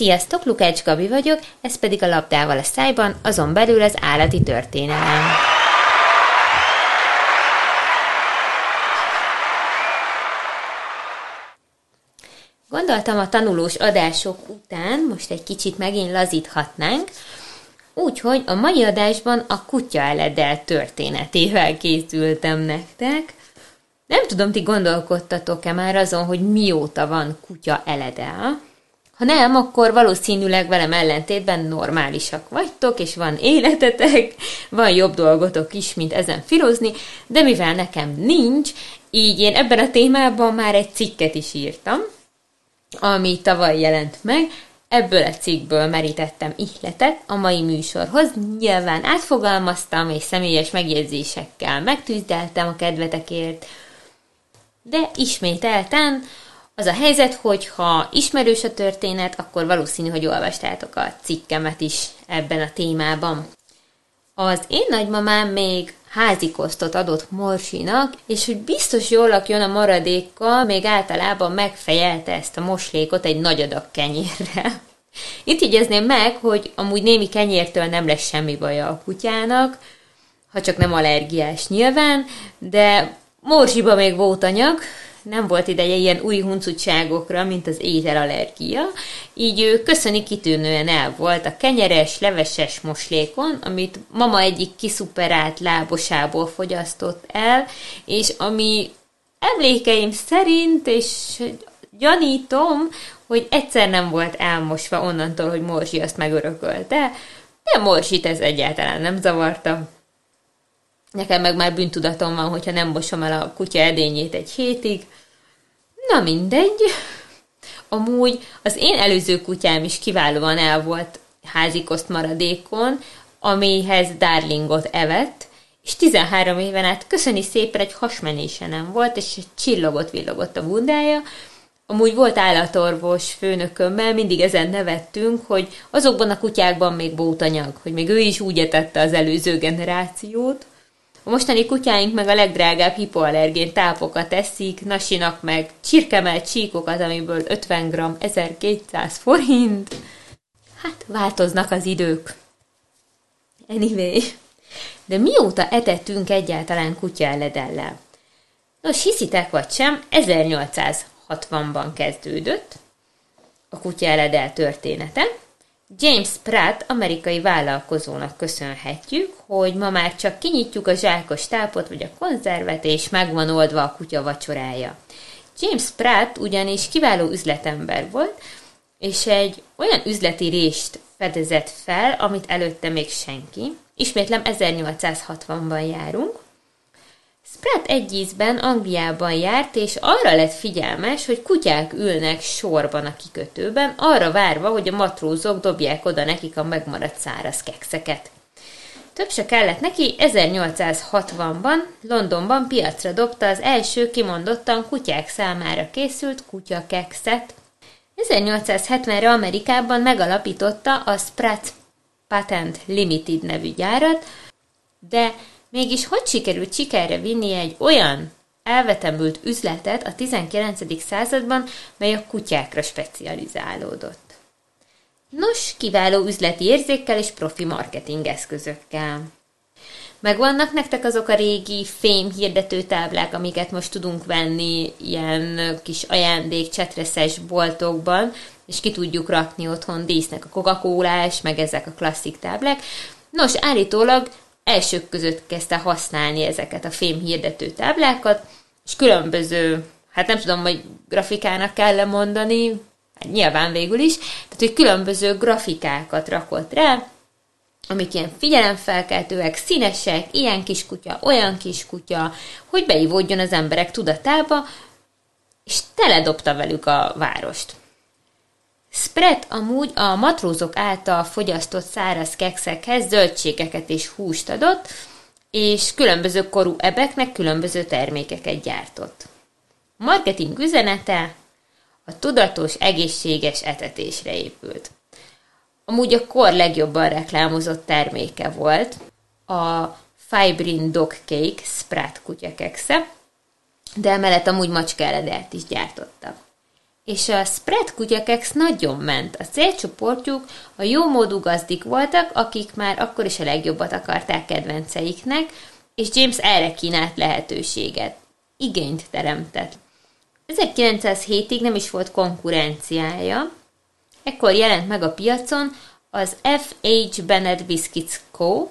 Sziasztok, Lukács Gabi vagyok, ez pedig a labdával a szájban, azon belül az állati történelem. Gondoltam a tanulós adások után, most egy kicsit megint lazíthatnánk, úgyhogy a mai adásban a kutya eledel történetével készültem nektek. Nem tudom, ti gondolkodtatok-e már azon, hogy mióta van kutya eledel? Ha nem, akkor valószínűleg velem ellentétben normálisak vagytok, és van életetek, van jobb dolgotok is, mint ezen filozni, de mivel nekem nincs, így én ebben a témában már egy cikket is írtam, ami tavaly jelent meg, Ebből a cikkből merítettem ihletet a mai műsorhoz, nyilván átfogalmaztam és személyes megjegyzésekkel megtűzdeltem a kedvetekért, de ismételten az a helyzet, hogy ha ismerős a történet, akkor valószínű, hogy olvastátok a cikkemet is ebben a témában. Az én nagymamám még házikosztot adott Morsinak, és hogy biztos jól lakjon a maradékkal, még általában megfejelte ezt a moslékot egy nagy adag kenyérre. Itt igyezném meg, hogy amúgy némi kenyértől nem lesz semmi baja a kutyának, ha csak nem allergiás nyilván, de Morsiba még volt anyag, nem volt ideje ilyen új huncutságokra, mint az ételallergia, így ő köszöni kitűnően el volt a kenyeres, leveses moslékon, amit mama egyik kiszuperált lábosából fogyasztott el, és ami emlékeim szerint, és gyanítom, hogy egyszer nem volt elmosva onnantól, hogy Morzsi azt megörökölte, de Morzsit ez egyáltalán nem zavarta. Nekem meg már bűntudatom van, hogyha nem mosom el a kutya edényét egy hétig. Na mindegy. Amúgy az én előző kutyám is kiválóan el volt házikoszt maradékon, amihez Darlingot evett, és 13 éven át köszöni szépen egy hasmenése nem volt, és csillogott villogott a bundája, Amúgy volt állatorvos főnökömmel, mindig ezen nevettünk, hogy azokban a kutyákban még bótanyag, hogy még ő is úgy etette az előző generációt. A mostani kutyáink meg a legdrágább hipoallergén tápokat eszik, nasinak meg csirkemelt csíkokat, amiből 50 g 1200 forint. Hát változnak az idők. Anyway. De mióta etettünk egyáltalán kutya eledellel? Nos, hiszitek vagy sem, 1860-ban kezdődött a kutya eledel története, James Pratt amerikai vállalkozónak köszönhetjük, hogy ma már csak kinyitjuk a zsákos tápot vagy a konzervet, és megvan oldva a kutya vacsorája. James Pratt ugyanis kiváló üzletember volt, és egy olyan üzleti rést fedezett fel, amit előtte még senki. Ismétlem, 1860-ban járunk, Spratt egy ízben Angliában járt, és arra lett figyelmes, hogy kutyák ülnek sorban a kikötőben, arra várva, hogy a matrózok dobják oda nekik a megmaradt száraz kekszeket. Több se kellett neki, 1860-ban Londonban piacra dobta az első kimondottan kutyák számára készült kutyakekszet. 1870-re Amerikában megalapította a Spratt Patent Limited nevű gyárat, de Mégis hogy sikerült sikerre vinni egy olyan elvetemült üzletet a 19. században, mely a kutyákra specializálódott? Nos, kiváló üzleti érzékkel és profi marketing eszközökkel. Megvannak nektek azok a régi fém hirdető táblák, amiket most tudunk venni ilyen kis ajándék csetreszes boltokban, és ki tudjuk rakni otthon dísznek a coca meg ezek a klasszik táblák. Nos, állítólag elsők között kezdte használni ezeket a fém hirdető táblákat, és különböző, hát nem tudom, hogy grafikának kell mondani, hát nyilván végül is, tehát hogy különböző grafikákat rakott rá, amik ilyen figyelemfelkeltőek, színesek, ilyen kis kutya, olyan kis kutya, hogy beivódjon az emberek tudatába, és teledobta velük a várost. Spread amúgy a matrózok által fogyasztott száraz kekszekhez zöldségeket és húst adott, és különböző korú ebeknek különböző termékeket gyártott. Marketing üzenete a tudatos, egészséges etetésre épült. Amúgy a kor legjobban reklámozott terméke volt a Fibrin Dog Cake Sprat kutyakeksze, de emellett amúgy macska is gyártottak. És a spread kutyakex nagyon ment. A célcsoportjuk a jó módú gazdik voltak, akik már akkor is a legjobbat akarták kedvenceiknek, és James erre kínált lehetőséget. Igényt teremtett. 1907-ig nem is volt konkurenciája, ekkor jelent meg a piacon az F.H. Bennett Biscuits Co.,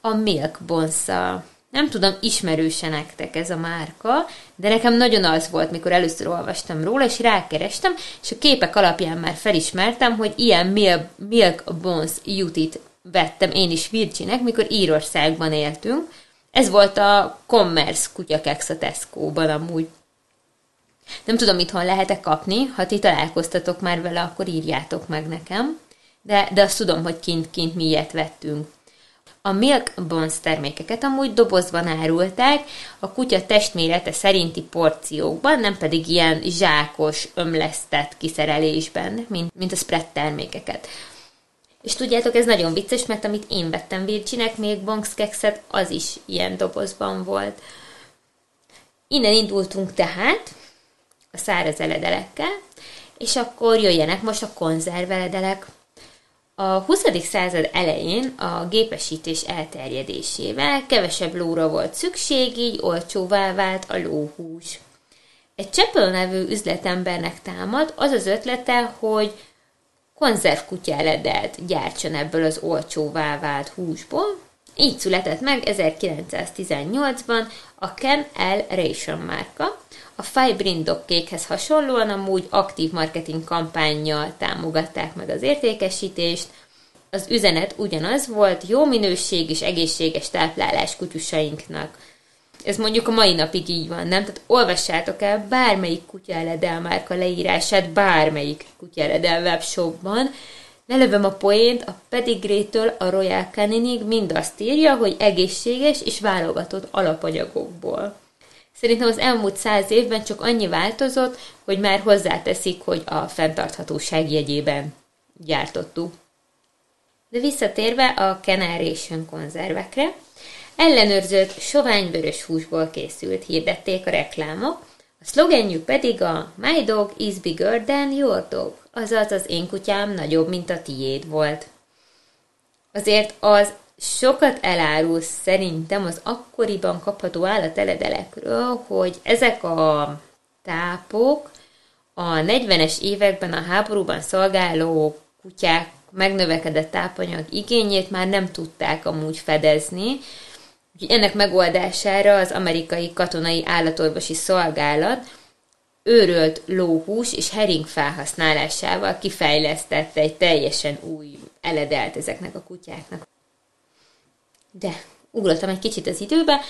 a Milk Bonszal. Nem tudom, ismerőse nektek ez a márka, de nekem nagyon az volt, mikor először olvastam róla, és rákerestem, és a képek alapján már felismertem, hogy ilyen Milk, Bones jutit vettem én is Virginek, mikor Írországban éltünk. Ez volt a Commerce kutyakex a Tesco-ban amúgy. Nem tudom, itthon lehet-e kapni, ha ti találkoztatok már vele, akkor írjátok meg nekem, de, de azt tudom, hogy kint-kint mi ilyet vettünk. A Milk Bones termékeket amúgy dobozban árulták, a kutya testmérete szerinti porciókban, nem pedig ilyen zsákos, ömlesztett kiszerelésben, mint, mint a spread termékeket. És tudjátok, ez nagyon vicces, mert amit én vettem Virginek, még Bonks kekszet, az is ilyen dobozban volt. Innen indultunk tehát a száraz eledelekkel, és akkor jöjjenek most a konzerveledelek. A 20. század elején a gépesítés elterjedésével kevesebb lóra volt szükség, így olcsóvá vált a lóhús. Egy Csepel nevű üzletembernek támad az az ötlete, hogy konzervkutyáledelt gyártson ebből az olcsóvá vált húsból. Így született meg 1918-ban a Ken L. Ration márka, a Fibrin dokkékhez hasonlóan amúgy aktív marketing kampányjal támogatták meg az értékesítést. Az üzenet ugyanaz volt, jó minőség és egészséges táplálás kutyusainknak. Ez mondjuk a mai napig így van, nem? Tehát olvassátok el bármelyik kutyaeledel márka leírását bármelyik kutyaeledel webshopban, Lelövöm a poént, a pedigrétől a Royal Caninig mind azt írja, hogy egészséges és válogatott alapanyagokból. Szerintem az elmúlt száz évben csak annyi változott, hogy már hozzáteszik, hogy a fenntarthatóság jegyében gyártottuk. De visszatérve a Canariation konzervekre, ellenőrzött soványvörös húsból készült, hirdették a reklámok, a szlogenjük pedig a My dog is bigger than your dog, azaz az én kutyám nagyobb, mint a tiéd volt. Azért az sokat elárul szerintem az akkoriban kapható állateledelekről, hogy ezek a tápok a 40-es években a háborúban szolgáló kutyák megnövekedett tápanyag igényét már nem tudták amúgy fedezni, ennek megoldására az amerikai katonai állatorvosi szolgálat őrölt lóhús és hering felhasználásával kifejlesztette egy teljesen új eledelt ezeknek a kutyáknak. De ugrottam egy kicsit az időbe,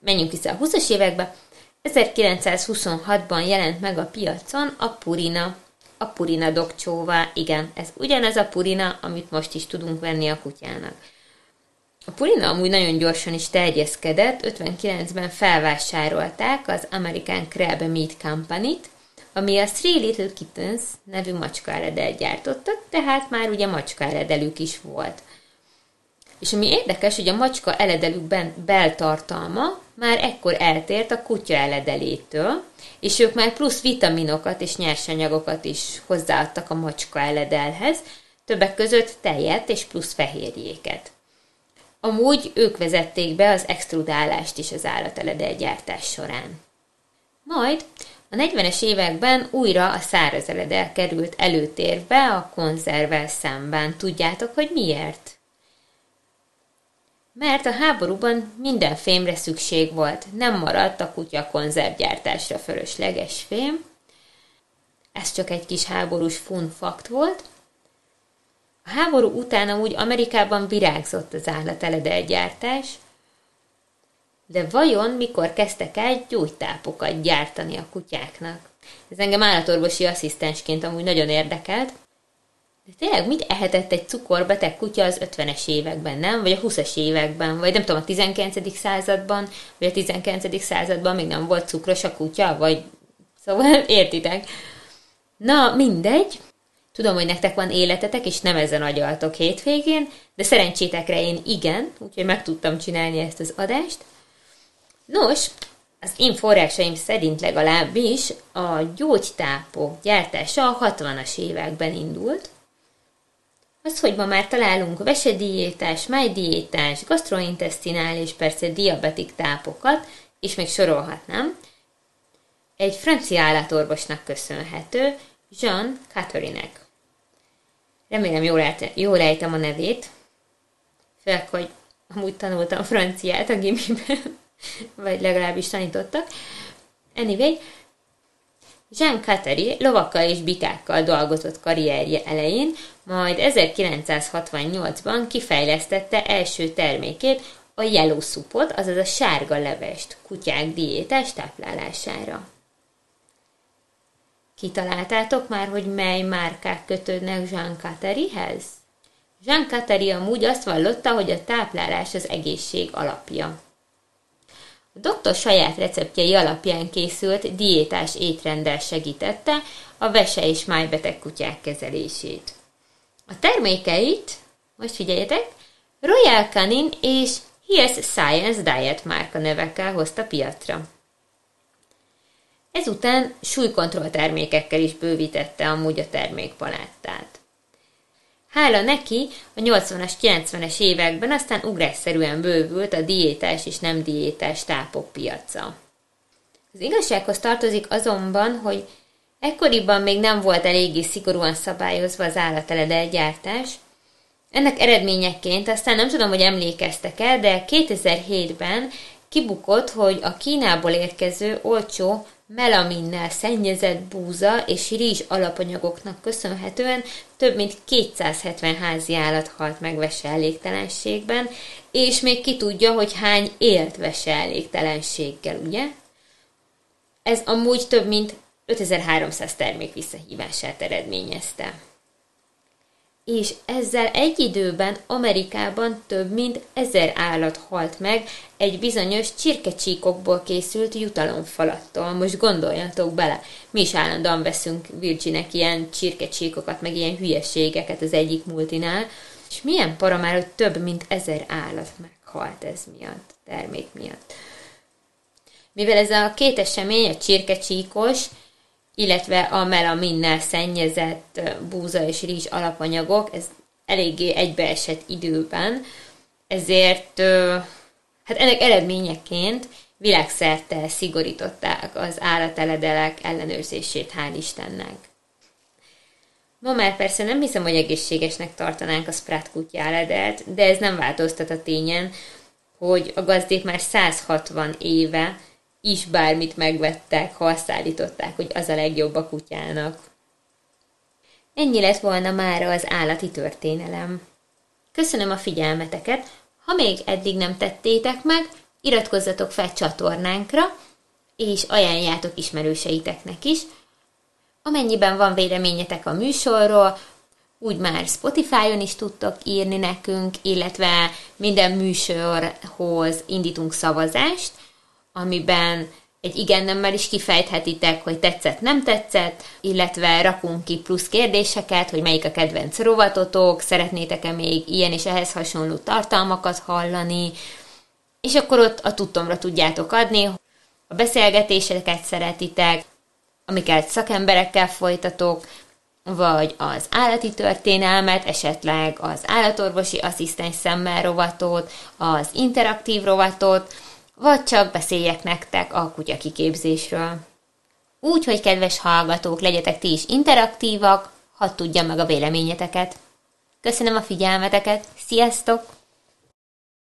menjünk vissza a 20-as évekbe. 1926-ban jelent meg a piacon a Purina. A Purina dokcsóvá, igen, ez ugyanez a Purina, amit most is tudunk venni a kutyának. A Purina amúgy nagyon gyorsan is terjeszkedett, 59-ben felvásárolták az American Crab Meat Company-t, ami a Three Little Kittens nevű macska eredel gyártottak, tehát már ugye macska eredelük is volt. És ami érdekes, hogy a macska eledelükben beltartalma már ekkor eltért a kutya eledelétől, és ők már plusz vitaminokat és nyersanyagokat is hozzáadtak a macska eledelhez, többek között tejet és plusz fehérjéket. Amúgy ők vezették be az extrudálást is az állateledel gyártás során. Majd a 40-es években újra a száraz eledel került előtérbe a konzervvel szemben. Tudjátok, hogy miért? Mert a háborúban minden fémre szükség volt, nem maradt a kutya konzervgyártásra fölösleges fém. Ez csak egy kis háborús fun fakt volt, a háború után amúgy Amerikában virágzott az állateledel de vajon mikor kezdtek el gyógytápokat gyártani a kutyáknak? Ez engem állatorvosi asszisztensként amúgy nagyon érdekelt. De tényleg mit ehetett egy cukorbeteg kutya az 50-es években, nem? Vagy a 20-as években? Vagy nem tudom, a 19. században? Vagy a 19. században még nem volt cukros a kutya? Vagy... Szóval értitek. Na, mindegy. Tudom, hogy nektek van életetek, és nem ezen agyaltok hétvégén, de szerencsétekre én igen, úgyhogy meg tudtam csinálni ezt az adást. Nos, az én forrásaim szerint legalábbis a gyógytápok gyártása a 60-as években indult. Az, hogy ma már találunk vesediétás, májdiétás, gastrointestinál és persze diabetik tápokat, és még sorolhatnám, egy francia állatorvosnak köszönhető, Jean Catherinek. Remélem jól, ejtem, jól ejtem a nevét, főleg, hogy amúgy tanultam franciát a gimiben, vagy legalábbis tanítottak. Anyway, Jean Cateri lovakkal és bikákkal dolgozott karrierje elején, majd 1968-ban kifejlesztette első termékét, a yellow supot, azaz a sárga levest kutyák diétás táplálására. Kitaláltátok már, hogy mely márkák kötődnek Jean Caterihez? Jean Cateri amúgy azt vallotta, hogy a táplálás az egészség alapja. Doktor saját receptjei alapján készült diétás étrenddel segítette a vese és májbeteg kutyák kezelését. A termékeit, most figyeljetek, Royal Canin és Here's Science Diet márka nevekkel hozta piacra. Ezután súlykontroll termékekkel is bővítette amúgy a termékpaláttát. Hála neki a 80-as, 90-es években aztán ugrásszerűen bővült a diétás és nem diétás tápok piaca. Az igazsághoz tartozik azonban, hogy ekkoriban még nem volt eléggé szigorúan szabályozva az állateledel gyártás, ennek eredményeként aztán nem tudom, hogy emlékeztek el, de 2007-ben kibukott, hogy a Kínából érkező olcsó melaminnel szennyezett búza és rizs alapanyagoknak köszönhetően több mint 270 házi állat halt meg veseelégtelenségben, és még ki tudja, hogy hány élt veseelégtelenséggel, ugye? Ez amúgy több mint 5300 termék visszahívását eredményezte és ezzel egy időben Amerikában több mint ezer állat halt meg egy bizonyos csirkecsíkokból készült jutalomfalattól. Most gondoljatok bele, mi is állandóan veszünk Virginek ilyen csirkecsíkokat, meg ilyen hülyeségeket az egyik multinál, és milyen para már, hogy több mint ezer állat meghalt ez miatt, termék miatt. Mivel ez a két esemény, a csirkecsíkos, illetve a melaminnel szennyezett búza és rizs alapanyagok, ez eléggé egybeesett időben, ezért hát ennek eredményeként világszerte szigorították az állateledelek ellenőrzését, hál' Istennek. Ma már persze nem hiszem, hogy egészségesnek tartanánk a Sprat kutyáledelt, de ez nem változtat a tényen, hogy a gazdék már 160 éve is bármit megvettek, ha azt állították, hogy az a legjobb a kutyának. Ennyi lett volna mára az állati történelem. Köszönöm a figyelmeteket, ha még eddig nem tettétek meg, iratkozzatok fel csatornánkra, és ajánljátok ismerőseiteknek is. Amennyiben van véleményetek a műsorról, úgy már Spotify-on is tudtok írni nekünk, illetve minden műsorhoz indítunk szavazást, amiben egy igen-nemmel is kifejthetitek, hogy tetszett, nem tetszett, illetve rakunk ki plusz kérdéseket, hogy melyik a kedvenc rovatotok, szeretnétek-e még ilyen és ehhez hasonló tartalmakat hallani, és akkor ott a tudtomra tudjátok adni, a beszélgetéseket szeretitek, amiket szakemberekkel folytatok, vagy az állati történelmet, esetleg az állatorvosi asszisztens szemmel rovatot, az interaktív rovatot, vagy csak beszéljek nektek a kutya kiképzésről. Úgy, hogy kedves hallgatók, legyetek ti is interaktívak, hadd tudjam meg a véleményeteket. Köszönöm a figyelmeteket, sziasztok!